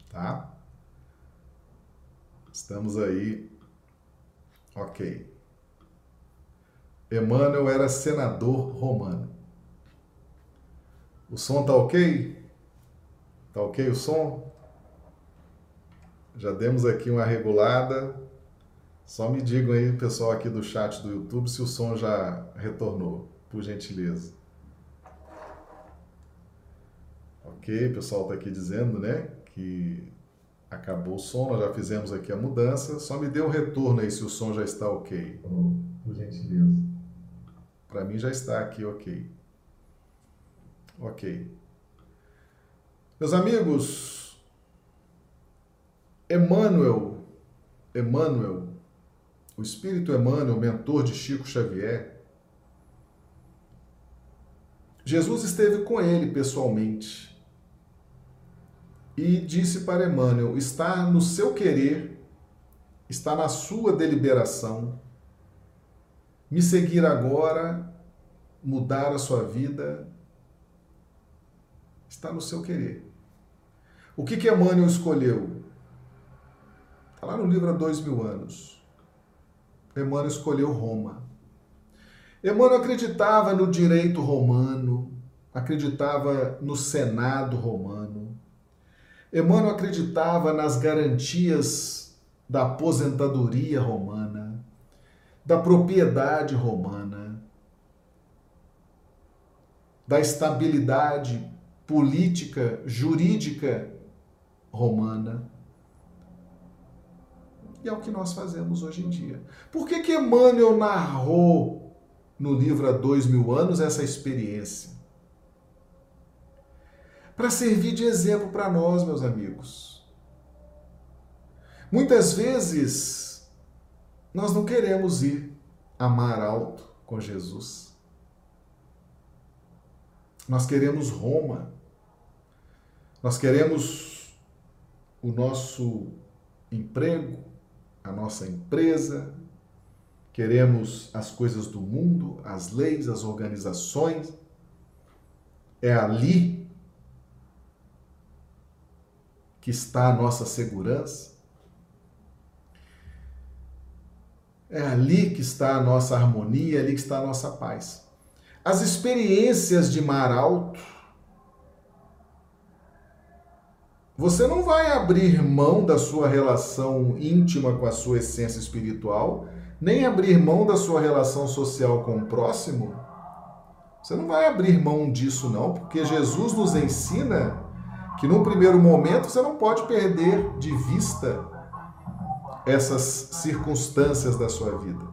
A: tá? Estamos aí. Ok. Emmanuel era senador romano. O som tá ok? Tá ok o som? Já demos aqui uma regulada. Só me digam aí, pessoal aqui do chat do YouTube, se o som já retornou, por gentileza. Ok, o pessoal está aqui dizendo, né, que acabou o som, nós já fizemos aqui a mudança. Só me dê um retorno aí se o som já está ok. Por gentileza. Para mim já está aqui ok. Ok. Meus amigos, Emmanuel, Emmanuel, o Espírito Emmanuel, mentor de Chico Xavier, Jesus esteve com ele pessoalmente e disse para Emmanuel: está no seu querer, está na sua deliberação, me seguir agora, mudar a sua vida, está no seu querer. O que, que Emmanuel escolheu? Está lá no livro há dois mil anos. Emmanuel escolheu Roma. Emmanuel acreditava no direito romano, acreditava no Senado romano, Emmanuel acreditava nas garantias da aposentadoria romana, da propriedade romana, da estabilidade política, jurídica romana. E é o que nós fazemos hoje em dia. Por que, que Emmanuel narrou no livro Há Dois Mil Anos essa experiência? Para servir de exemplo para nós, meus amigos. Muitas vezes nós não queremos ir a mar alto com Jesus. Nós queremos Roma. Nós queremos o nosso emprego, a nossa empresa, queremos as coisas do mundo, as leis, as organizações. É ali que está a nossa segurança. É ali que está a nossa harmonia, é ali que está a nossa paz. As experiências de mar alto, você não vai abrir mão da sua relação íntima com a sua essência espiritual, nem abrir mão da sua relação social com o próximo. Você não vai abrir mão disso, não, porque Jesus nos ensina que num primeiro momento você não pode perder de vista essas circunstâncias da sua vida.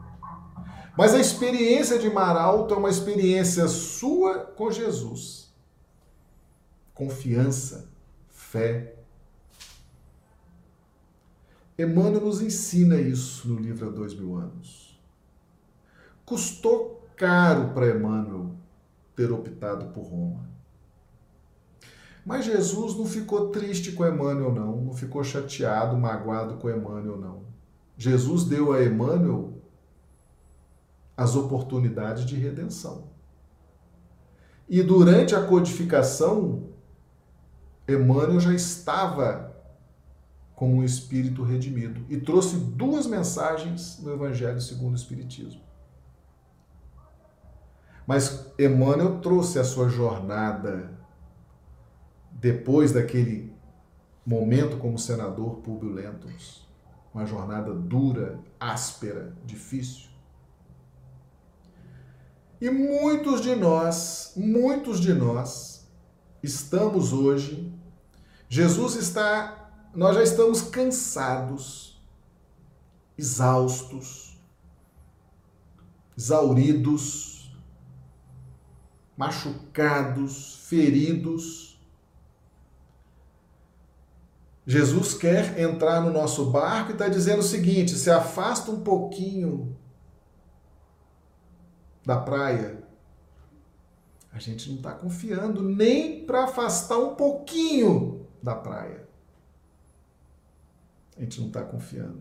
A: Mas a experiência de mar alto é uma experiência sua com Jesus. Confiança, fé. Emmanuel nos ensina isso no livro Há Dois Mil Anos. Custou caro para Emmanuel ter optado por Roma. Mas Jesus não ficou triste com Emmanuel, não. Não ficou chateado, magoado com Emmanuel, não. Jesus deu a Emmanuel as oportunidades de redenção. E durante a codificação, Emmanuel já estava como um espírito redimido e trouxe duas mensagens no Evangelho segundo o Espiritismo. Mas Emmanuel trouxe a sua jornada depois daquele momento como senador Públio uma jornada dura, áspera, difícil. E muitos de nós, muitos de nós estamos hoje Jesus está nós já estamos cansados, exaustos, exauridos, machucados, feridos. Jesus quer entrar no nosso barco e está dizendo o seguinte: se afasta um pouquinho da praia. A gente não está confiando nem para afastar um pouquinho da praia a gente não está confiando.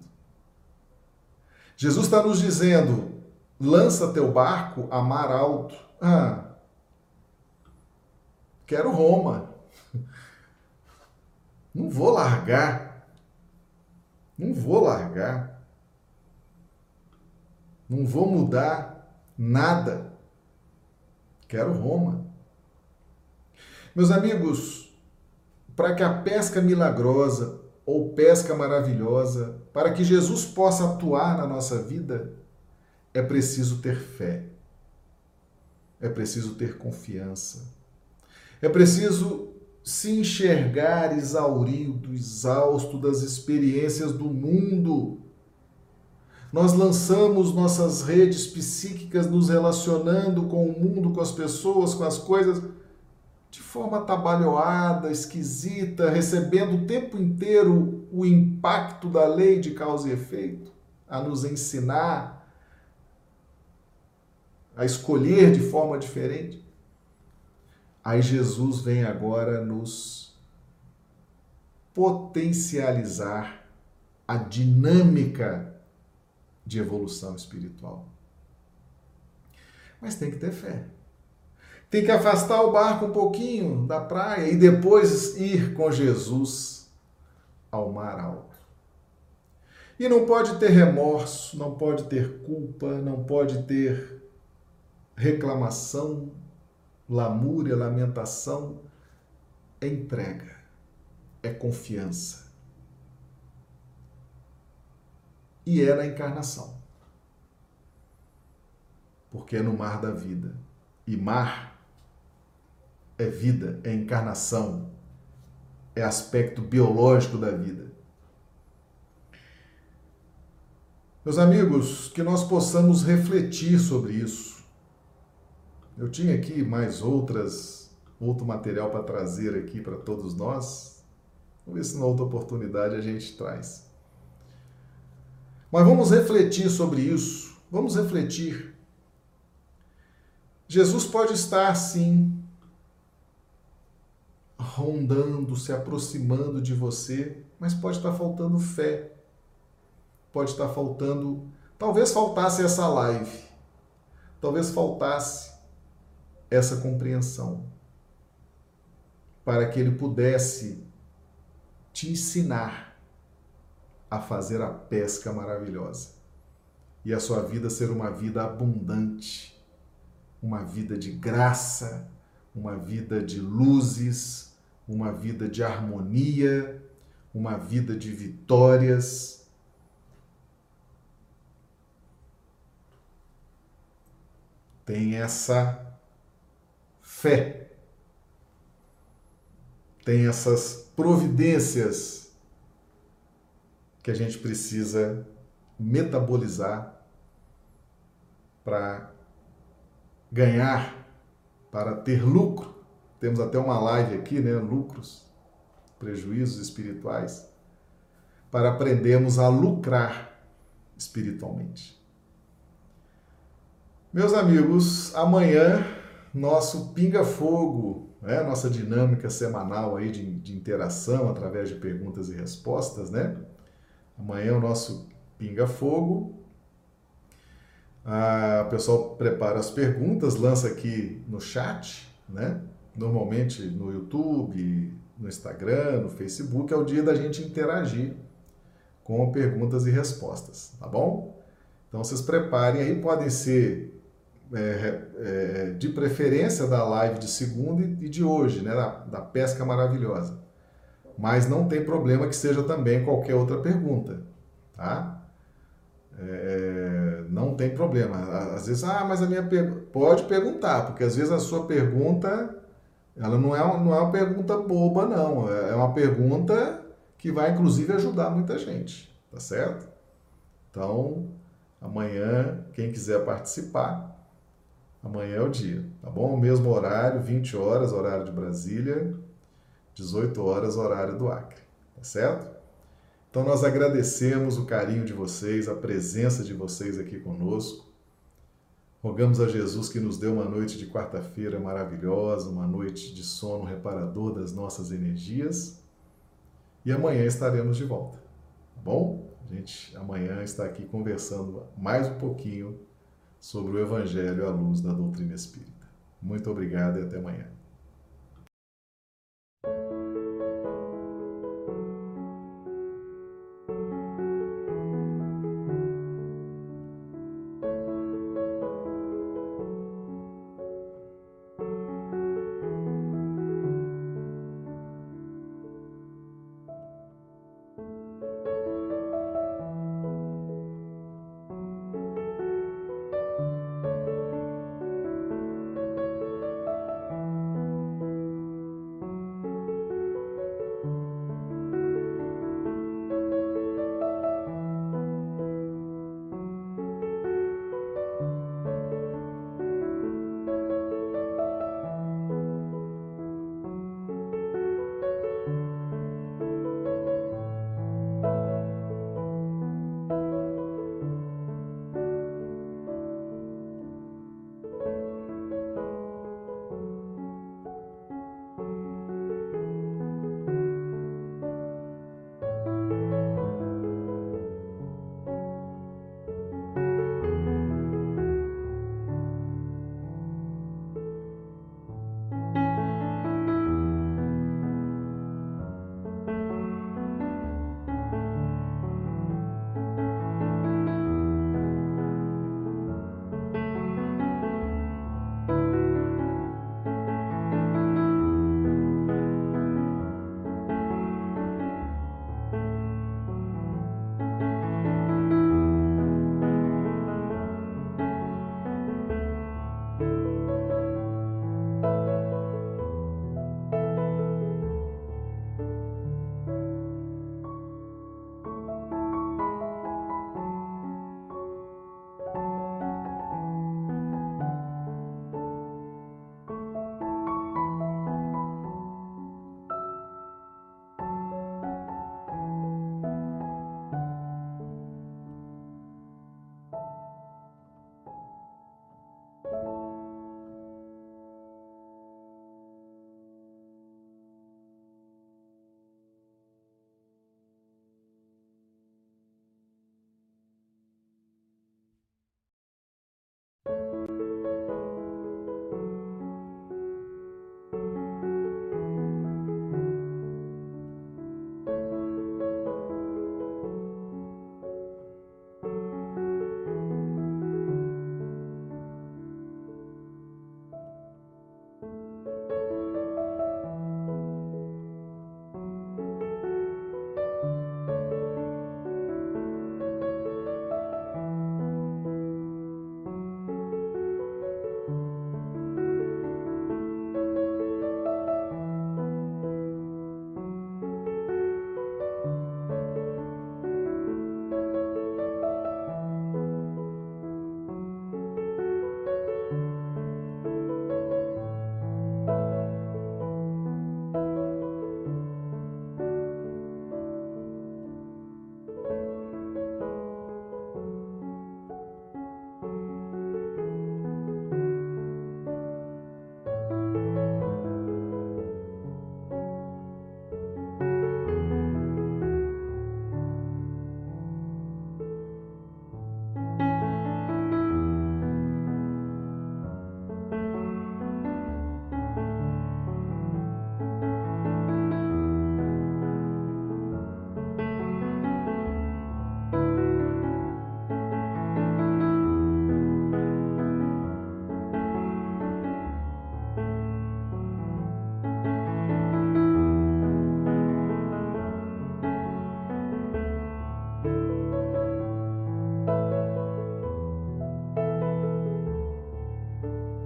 A: Jesus está nos dizendo: lança teu barco a mar alto. Ah, quero Roma. Não vou largar. Não vou largar. Não vou mudar nada. Quero Roma. Meus amigos, para que a pesca milagrosa ou pesca maravilhosa, para que Jesus possa atuar na nossa vida, é preciso ter fé. É preciso ter confiança. É preciso se enxergar exaurido, exausto das experiências do mundo. Nós lançamos nossas redes psíquicas nos relacionando com o mundo, com as pessoas, com as coisas de forma atabalhoada, esquisita, recebendo o tempo inteiro o impacto da lei de causa e efeito, a nos ensinar a escolher de forma diferente. Aí Jesus vem agora nos potencializar a dinâmica de evolução espiritual. Mas tem que ter fé. Tem que afastar o barco um pouquinho da praia e depois ir com Jesus ao mar alto. E não pode ter remorso, não pode ter culpa, não pode ter reclamação, lamúria, lamentação. É entrega, é confiança. E é na encarnação. Porque é no mar da vida. E mar é vida, é encarnação, é aspecto biológico da vida. Meus amigos, que nós possamos refletir sobre isso. Eu tinha aqui mais outras, outro material para trazer aqui para todos nós. Vamos ver se na outra oportunidade a gente traz. Mas vamos refletir sobre isso. Vamos refletir. Jesus pode estar, sim, rondando, se aproximando de você, mas pode estar faltando fé. Pode estar faltando. Talvez faltasse essa live. Talvez faltasse essa compreensão. Para que ele pudesse te ensinar a fazer a pesca maravilhosa. E a sua vida ser uma vida abundante, uma vida de graça, uma vida de luzes, uma vida de harmonia, uma vida de vitórias. Tem essa fé, tem essas providências que a gente precisa metabolizar para ganhar, para ter lucro temos até uma live aqui, né? Lucros, prejuízos espirituais, para aprendermos a lucrar espiritualmente. Meus amigos, amanhã nosso Pinga Fogo, né? nossa dinâmica semanal aí de, de interação através de perguntas e respostas, né? Amanhã é o nosso Pinga Fogo. Ah, o pessoal prepara as perguntas, lança aqui no chat, né? normalmente no YouTube, no Instagram, no Facebook, é o dia da gente interagir com perguntas e respostas, tá bom? Então vocês preparem aí, podem ser é, é, de preferência da live de segunda e de hoje, né, da, da pesca maravilhosa. Mas não tem problema que seja também qualquer outra pergunta, tá? É, não tem problema. Às vezes, ah, mas a minha pergunta. Pode perguntar, porque às vezes a sua pergunta ela não é, não é uma pergunta boba, não. É, é uma pergunta que vai, inclusive, ajudar muita gente, tá certo? Então, amanhã, quem quiser participar, amanhã é o dia, tá bom? Mesmo horário, 20 horas, horário de Brasília, 18 horas, horário do Acre, tá certo? Então, nós agradecemos o carinho de vocês, a presença de vocês aqui conosco. Rogamos a Jesus que nos dê uma noite de quarta-feira maravilhosa, uma noite de sono reparador das nossas energias. E amanhã estaremos de volta, tá bom? A gente amanhã está aqui conversando mais um pouquinho sobre o Evangelho à luz da doutrina espírita. Muito obrigado e até amanhã.